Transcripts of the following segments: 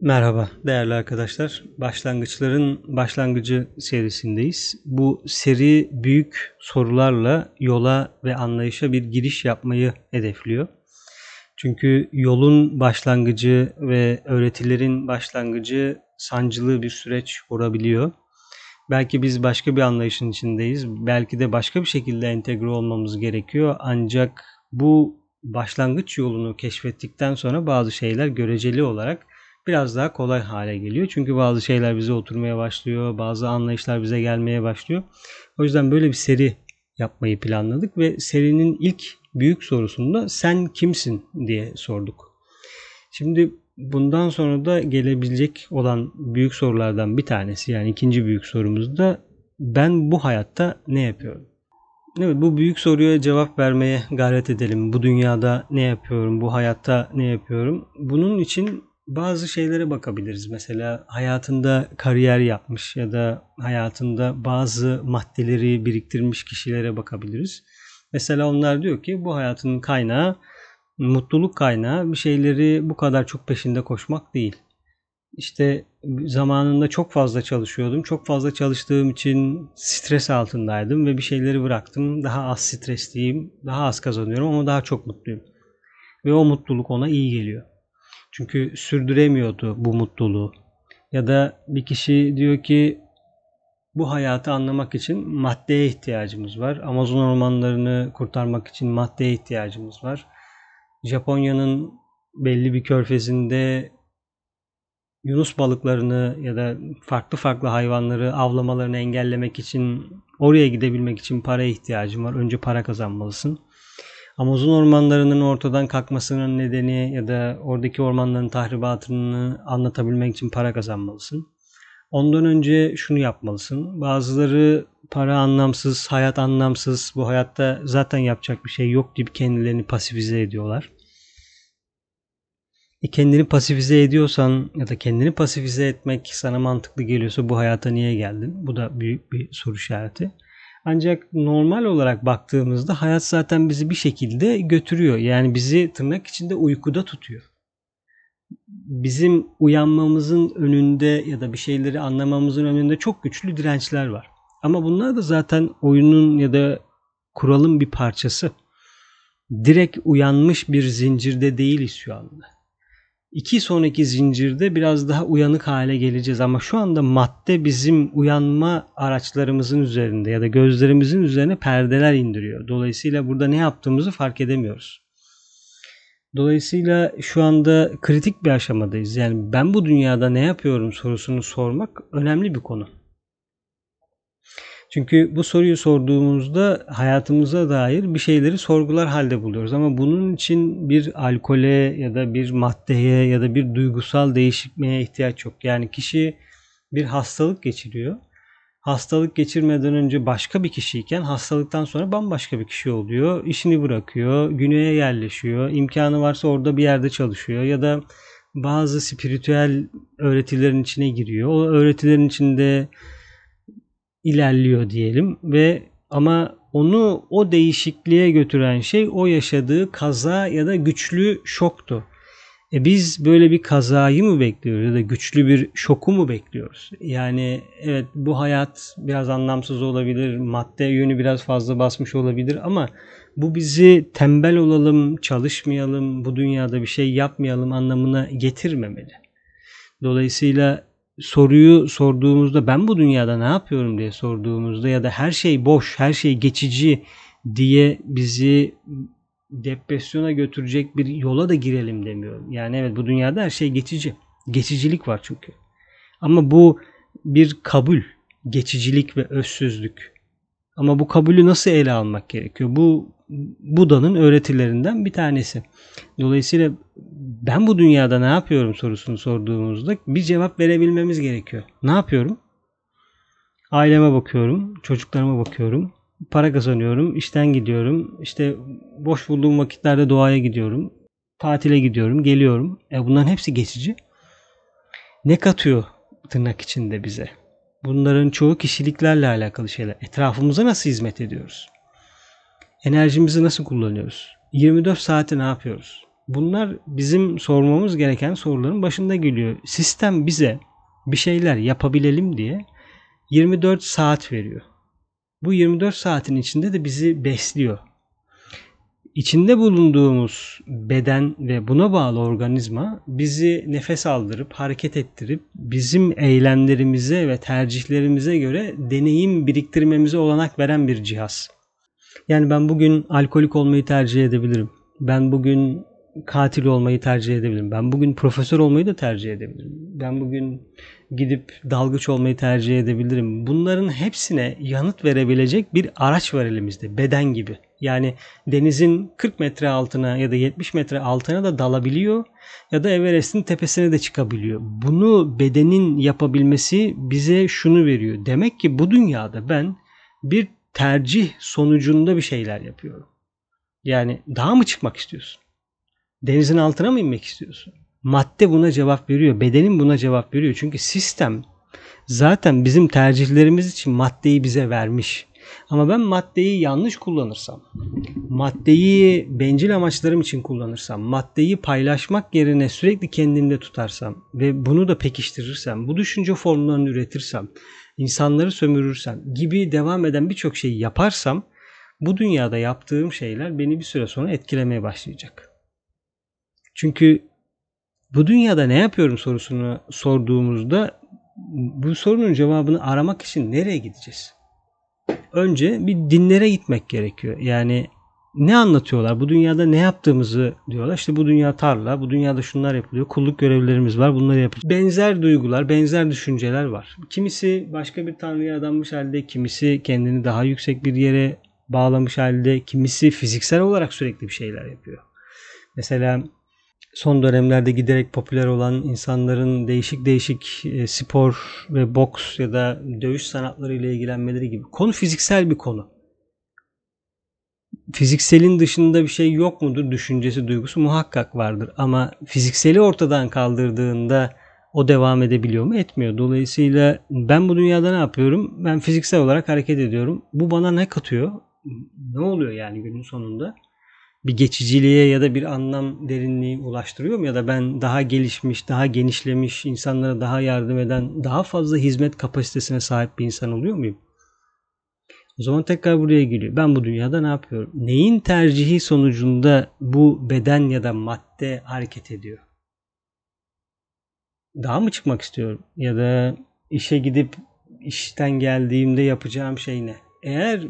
Merhaba değerli arkadaşlar. Başlangıçların başlangıcı serisindeyiz. Bu seri büyük sorularla yola ve anlayışa bir giriş yapmayı hedefliyor. Çünkü yolun başlangıcı ve öğretilerin başlangıcı sancılı bir süreç olabiliyor. Belki biz başka bir anlayışın içindeyiz. Belki de başka bir şekilde entegre olmamız gerekiyor. Ancak bu başlangıç yolunu keşfettikten sonra bazı şeyler göreceli olarak biraz daha kolay hale geliyor. Çünkü bazı şeyler bize oturmaya başlıyor, bazı anlayışlar bize gelmeye başlıyor. O yüzden böyle bir seri yapmayı planladık ve serinin ilk büyük sorusunda sen kimsin diye sorduk. Şimdi bundan sonra da gelebilecek olan büyük sorulardan bir tanesi yani ikinci büyük sorumuz da ben bu hayatta ne yapıyorum? Evet bu büyük soruya cevap vermeye gayret edelim. Bu dünyada ne yapıyorum? Bu hayatta ne yapıyorum? Bunun için bazı şeylere bakabiliriz. Mesela hayatında kariyer yapmış ya da hayatında bazı maddeleri biriktirmiş kişilere bakabiliriz. Mesela onlar diyor ki bu hayatın kaynağı mutluluk kaynağı bir şeyleri bu kadar çok peşinde koşmak değil. İşte zamanında çok fazla çalışıyordum. Çok fazla çalıştığım için stres altındaydım ve bir şeyleri bıraktım. Daha az stresliyim, daha az kazanıyorum ama daha çok mutluyum. Ve o mutluluk ona iyi geliyor. Çünkü sürdüremiyordu bu mutluluğu. Ya da bir kişi diyor ki bu hayatı anlamak için maddeye ihtiyacımız var. Amazon ormanlarını kurtarmak için maddeye ihtiyacımız var. Japonya'nın belli bir körfezinde Yunus balıklarını ya da farklı farklı hayvanları avlamalarını engellemek için oraya gidebilmek için paraya ihtiyacım var. Önce para kazanmalısın. Amazon ormanlarının ortadan kalkmasının nedeni ya da oradaki ormanların tahribatını anlatabilmek için para kazanmalısın. Ondan önce şunu yapmalısın. Bazıları para anlamsız, hayat anlamsız, bu hayatta zaten yapacak bir şey yok gibi kendilerini pasifize ediyorlar. E kendini pasifize ediyorsan ya da kendini pasifize etmek sana mantıklı geliyorsa bu hayata niye geldin? Bu da büyük bir soru işareti. Ancak normal olarak baktığımızda hayat zaten bizi bir şekilde götürüyor. Yani bizi tırnak içinde uykuda tutuyor. Bizim uyanmamızın önünde ya da bir şeyleri anlamamızın önünde çok güçlü dirençler var. Ama bunlar da zaten oyunun ya da kuralın bir parçası. Direkt uyanmış bir zincirde değiliz şu anda. İki sonraki zincirde biraz daha uyanık hale geleceğiz ama şu anda madde bizim uyanma araçlarımızın üzerinde ya da gözlerimizin üzerine perdeler indiriyor. Dolayısıyla burada ne yaptığımızı fark edemiyoruz. Dolayısıyla şu anda kritik bir aşamadayız. Yani ben bu dünyada ne yapıyorum sorusunu sormak önemli bir konu. Çünkü bu soruyu sorduğumuzda hayatımıza dair bir şeyleri sorgular halde buluyoruz. Ama bunun için bir alkole ya da bir maddeye ya da bir duygusal değişikmeye ihtiyaç yok. Yani kişi bir hastalık geçiriyor. Hastalık geçirmeden önce başka bir kişiyken hastalıktan sonra bambaşka bir kişi oluyor. İşini bırakıyor, güneye yerleşiyor, imkanı varsa orada bir yerde çalışıyor ya da bazı spiritüel öğretilerin içine giriyor. O öğretilerin içinde ilerliyor diyelim ve ama onu o değişikliğe götüren şey o yaşadığı kaza ya da güçlü şoktu. E biz böyle bir kazayı mı bekliyoruz ya da güçlü bir şoku mu bekliyoruz? Yani evet bu hayat biraz anlamsız olabilir, madde yönü biraz fazla basmış olabilir ama bu bizi tembel olalım, çalışmayalım, bu dünyada bir şey yapmayalım anlamına getirmemeli. Dolayısıyla soruyu sorduğumuzda ben bu dünyada ne yapıyorum diye sorduğumuzda ya da her şey boş, her şey geçici diye bizi depresyona götürecek bir yola da girelim demiyorum. Yani evet bu dünyada her şey geçici. Geçicilik var çünkü. Ama bu bir kabul, geçicilik ve özsüzlük. Ama bu kabulü nasıl ele almak gerekiyor? Bu Buda'nın öğretilerinden bir tanesi. Dolayısıyla ben bu dünyada ne yapıyorum sorusunu sorduğumuzda bir cevap verebilmemiz gerekiyor. Ne yapıyorum? Aileme bakıyorum, çocuklarıma bakıyorum, para kazanıyorum, işten gidiyorum, işte boş bulduğum vakitlerde doğaya gidiyorum, tatile gidiyorum, geliyorum. E bunların hepsi geçici. Ne katıyor tırnak içinde bize? Bunların çoğu kişiliklerle alakalı şeyler. Etrafımıza nasıl hizmet ediyoruz? Enerjimizi nasıl kullanıyoruz? 24 saati ne yapıyoruz? Bunlar bizim sormamız gereken soruların başında geliyor. Sistem bize bir şeyler yapabilelim diye 24 saat veriyor. Bu 24 saatin içinde de bizi besliyor. İçinde bulunduğumuz beden ve buna bağlı organizma bizi nefes aldırıp hareket ettirip bizim eylemlerimize ve tercihlerimize göre deneyim biriktirmemize olanak veren bir cihaz. Yani ben bugün alkolik olmayı tercih edebilirim. Ben bugün katil olmayı tercih edebilirim. Ben bugün profesör olmayı da tercih edebilirim. Ben bugün gidip dalgıç olmayı tercih edebilirim. Bunların hepsine yanıt verebilecek bir araç var elimizde. Beden gibi. Yani denizin 40 metre altına ya da 70 metre altına da dalabiliyor ya da Everest'in tepesine de çıkabiliyor. Bunu bedenin yapabilmesi bize şunu veriyor. Demek ki bu dünyada ben bir tercih sonucunda bir şeyler yapıyorum. Yani daha mı çıkmak istiyorsun? Denizin altına mı inmek istiyorsun? Madde buna cevap veriyor. Bedenin buna cevap veriyor. Çünkü sistem zaten bizim tercihlerimiz için maddeyi bize vermiş. Ama ben maddeyi yanlış kullanırsam, maddeyi bencil amaçlarım için kullanırsam, maddeyi paylaşmak yerine sürekli kendimde tutarsam ve bunu da pekiştirirsem, bu düşünce formlarını üretirsem, insanları sömürürsem gibi devam eden birçok şeyi yaparsam bu dünyada yaptığım şeyler beni bir süre sonra etkilemeye başlayacak. Çünkü bu dünyada ne yapıyorum sorusunu sorduğumuzda bu sorunun cevabını aramak için nereye gideceğiz? Önce bir dinlere gitmek gerekiyor. Yani ne anlatıyorlar? Bu dünyada ne yaptığımızı diyorlar. İşte bu dünya tarla, bu dünyada şunlar yapılıyor. Kulluk görevlerimiz var. Bunları yapıyoruz. Benzer duygular, benzer düşünceler var. Kimisi başka bir tanrıya adanmış halde, kimisi kendini daha yüksek bir yere bağlamış halde, kimisi fiziksel olarak sürekli bir şeyler yapıyor. Mesela son dönemlerde giderek popüler olan insanların değişik değişik e, spor ve boks ya da dövüş sanatları ile ilgilenmeleri gibi. Konu fiziksel bir konu. Fizikselin dışında bir şey yok mudur düşüncesi, duygusu muhakkak vardır. Ama fizikseli ortadan kaldırdığında o devam edebiliyor mu? Etmiyor. Dolayısıyla ben bu dünyada ne yapıyorum? Ben fiziksel olarak hareket ediyorum. Bu bana ne katıyor? Ne oluyor yani günün sonunda? Bir geçiciliğe ya da bir anlam derinliği ulaştırıyor mu? Ya da ben daha gelişmiş, daha genişlemiş, insanlara daha yardım eden, daha fazla hizmet kapasitesine sahip bir insan oluyor muyum? O zaman tekrar buraya geliyor. Ben bu dünyada ne yapıyorum? Neyin tercihi sonucunda bu beden ya da madde hareket ediyor? Daha mı çıkmak istiyorum? Ya da işe gidip işten geldiğimde yapacağım şey ne? Eğer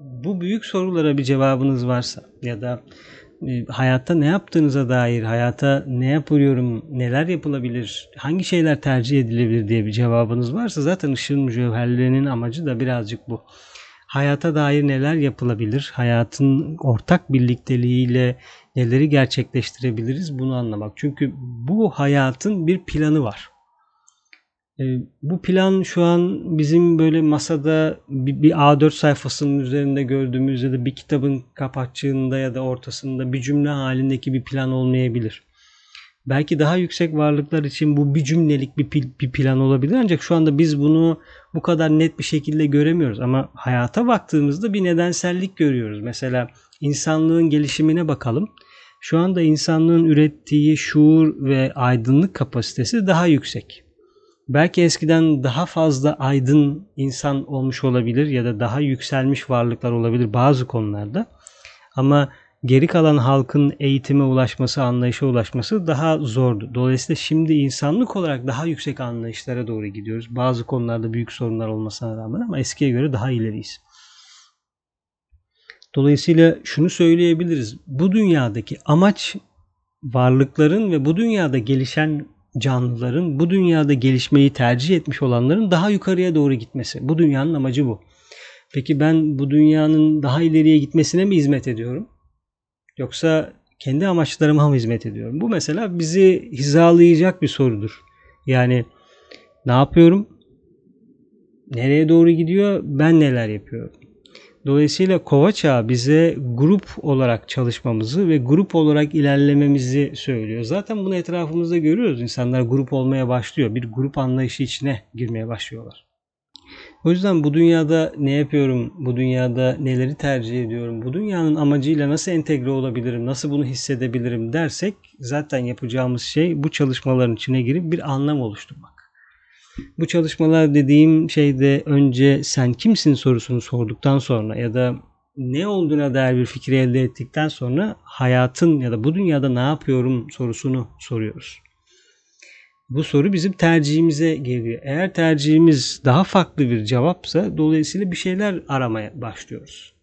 bu büyük sorulara bir cevabınız varsa ya da e, hayatta ne yaptığınıza dair, hayata ne yapıyorum, neler yapılabilir, hangi şeyler tercih edilebilir diye bir cevabınız varsa zaten ışığın mücevherlerinin amacı da birazcık bu. Hayata dair neler yapılabilir, hayatın ortak birlikteliğiyle neleri gerçekleştirebiliriz bunu anlamak. Çünkü bu hayatın bir planı var. Ee, bu plan şu an bizim böyle masada bir, bir A4 sayfasının üzerinde gördüğümüz ya da bir kitabın kapakçığında ya da ortasında bir cümle halindeki bir plan olmayabilir. Belki daha yüksek varlıklar için bu bir cümlelik bir, bir plan olabilir ancak şu anda biz bunu bu kadar net bir şekilde göremiyoruz. Ama hayata baktığımızda bir nedensellik görüyoruz. Mesela insanlığın gelişimine bakalım. Şu anda insanlığın ürettiği şuur ve aydınlık kapasitesi daha yüksek belki eskiden daha fazla aydın insan olmuş olabilir ya da daha yükselmiş varlıklar olabilir bazı konularda. Ama geri kalan halkın eğitime ulaşması, anlayışa ulaşması daha zordu. Dolayısıyla şimdi insanlık olarak daha yüksek anlayışlara doğru gidiyoruz. Bazı konularda büyük sorunlar olmasına rağmen ama eskiye göre daha ileriyiz. Dolayısıyla şunu söyleyebiliriz. Bu dünyadaki amaç varlıkların ve bu dünyada gelişen canlıların bu dünyada gelişmeyi tercih etmiş olanların daha yukarıya doğru gitmesi. Bu dünyanın amacı bu. Peki ben bu dünyanın daha ileriye gitmesine mi hizmet ediyorum? Yoksa kendi amaçlarıma mı hizmet ediyorum? Bu mesela bizi hizalayacak bir sorudur. Yani ne yapıyorum? Nereye doğru gidiyor? Ben neler yapıyorum? Dolayısıyla kova çağı bize grup olarak çalışmamızı ve grup olarak ilerlememizi söylüyor. Zaten bunu etrafımızda görüyoruz. İnsanlar grup olmaya başlıyor. Bir grup anlayışı içine girmeye başlıyorlar. O yüzden bu dünyada ne yapıyorum, bu dünyada neleri tercih ediyorum, bu dünyanın amacıyla nasıl entegre olabilirim, nasıl bunu hissedebilirim dersek zaten yapacağımız şey bu çalışmaların içine girip bir anlam oluşturmak. Bu çalışmalar dediğim şeyde önce sen kimsin sorusunu sorduktan sonra ya da ne olduğuna dair bir fikir elde ettikten sonra hayatın ya da bu dünyada ne yapıyorum sorusunu soruyoruz. Bu soru bizim tercihimize geliyor. Eğer tercihimiz daha farklı bir cevapsa dolayısıyla bir şeyler aramaya başlıyoruz.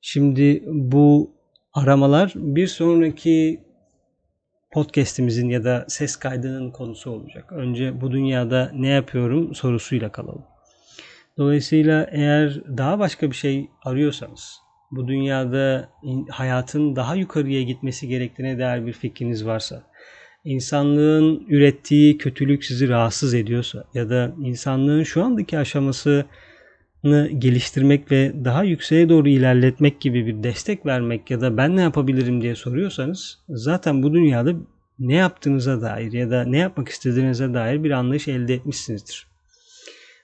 Şimdi bu aramalar bir sonraki podcast'imizin ya da ses kaydının konusu olacak. Önce bu dünyada ne yapıyorum sorusuyla kalalım. Dolayısıyla eğer daha başka bir şey arıyorsanız, bu dünyada hayatın daha yukarıya gitmesi gerektiğine dair bir fikriniz varsa, insanlığın ürettiği kötülük sizi rahatsız ediyorsa ya da insanlığın şu andaki aşamasını geliştirmek ve daha yükseğe doğru ilerletmek gibi bir destek vermek ya da ben ne yapabilirim diye soruyorsanız zaten bu dünyada ne yaptığınıza dair ya da ne yapmak istediğinize dair bir anlayış elde etmişsinizdir.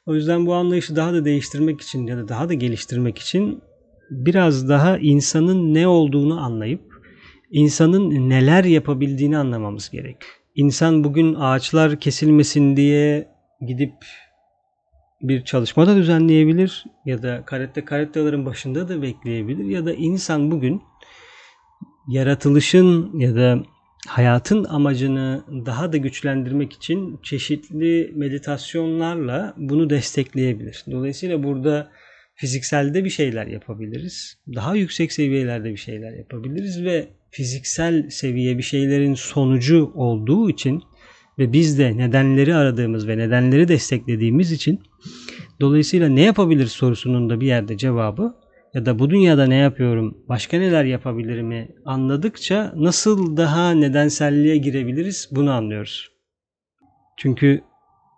O yüzden bu anlayışı daha da değiştirmek için ya da daha da geliştirmek için biraz daha insanın ne olduğunu anlayıp insanın neler yapabildiğini anlamamız gerek. İnsan bugün ağaçlar kesilmesin diye gidip bir çalışma da düzenleyebilir ya da karette karettaların başında da bekleyebilir ya da insan bugün yaratılışın ya da hayatın amacını daha da güçlendirmek için çeşitli meditasyonlarla bunu destekleyebilir. Dolayısıyla burada fizikselde bir şeyler yapabiliriz. Daha yüksek seviyelerde bir şeyler yapabiliriz ve fiziksel seviye bir şeylerin sonucu olduğu için ve biz de nedenleri aradığımız ve nedenleri desteklediğimiz için dolayısıyla ne yapabiliriz sorusunun da bir yerde cevabı ya da bu dünyada ne yapıyorum, başka neler yapabilirimi anladıkça nasıl daha nedenselliğe girebiliriz bunu anlıyoruz. Çünkü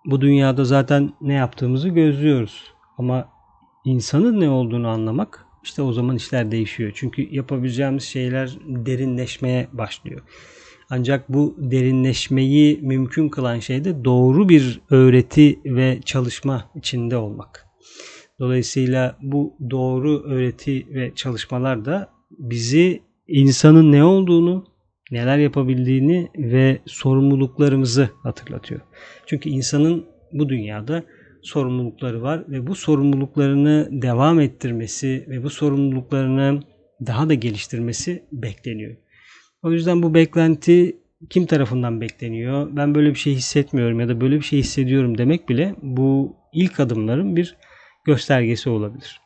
bu dünyada zaten ne yaptığımızı gözlüyoruz. Ama insanın ne olduğunu anlamak işte o zaman işler değişiyor. Çünkü yapabileceğimiz şeyler derinleşmeye başlıyor. Ancak bu derinleşmeyi mümkün kılan şey de doğru bir öğreti ve çalışma içinde olmak. Dolayısıyla bu doğru öğreti ve çalışmalar da bizi insanın ne olduğunu, neler yapabildiğini ve sorumluluklarımızı hatırlatıyor. Çünkü insanın bu dünyada sorumlulukları var ve bu sorumluluklarını devam ettirmesi ve bu sorumluluklarını daha da geliştirmesi bekleniyor. O yüzden bu beklenti kim tarafından bekleniyor? Ben böyle bir şey hissetmiyorum ya da böyle bir şey hissediyorum demek bile bu ilk adımların bir göstergesi olabilir.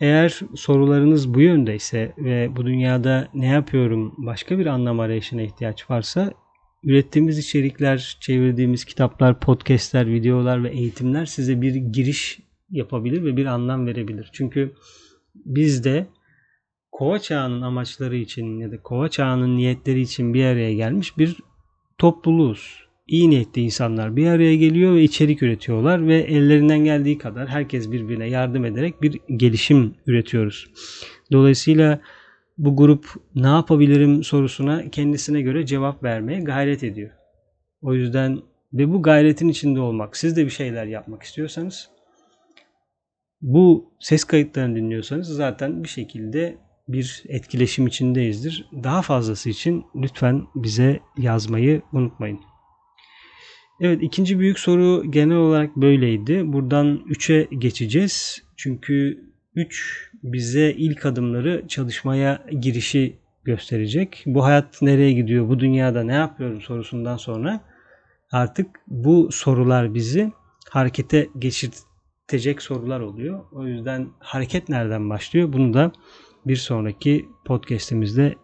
Eğer sorularınız bu yöndeyse ve bu dünyada ne yapıyorum başka bir anlam arayışına ihtiyaç varsa ürettiğimiz içerikler, çevirdiğimiz kitaplar, podcastler, videolar ve eğitimler size bir giriş yapabilir ve bir anlam verebilir. Çünkü biz de kova çağının amaçları için ya da kova çağının niyetleri için bir araya gelmiş bir topluluğuz iyi niyetli insanlar bir araya geliyor ve içerik üretiyorlar ve ellerinden geldiği kadar herkes birbirine yardım ederek bir gelişim üretiyoruz. Dolayısıyla bu grup ne yapabilirim sorusuna kendisine göre cevap vermeye gayret ediyor. O yüzden ve bu gayretin içinde olmak, siz de bir şeyler yapmak istiyorsanız bu ses kayıtlarını dinliyorsanız zaten bir şekilde bir etkileşim içindeyizdir. Daha fazlası için lütfen bize yazmayı unutmayın. Evet ikinci büyük soru genel olarak böyleydi. Buradan 3'e geçeceğiz. Çünkü 3 bize ilk adımları çalışmaya girişi gösterecek. Bu hayat nereye gidiyor, bu dünyada ne yapıyorum sorusundan sonra artık bu sorular bizi harekete geçirtecek sorular oluyor. O yüzden hareket nereden başlıyor? Bunu da bir sonraki podcast'imizde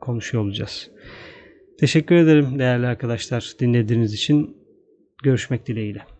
konuşuyor olacağız. Teşekkür ederim değerli arkadaşlar dinlediğiniz için. Görüşmek dileğiyle.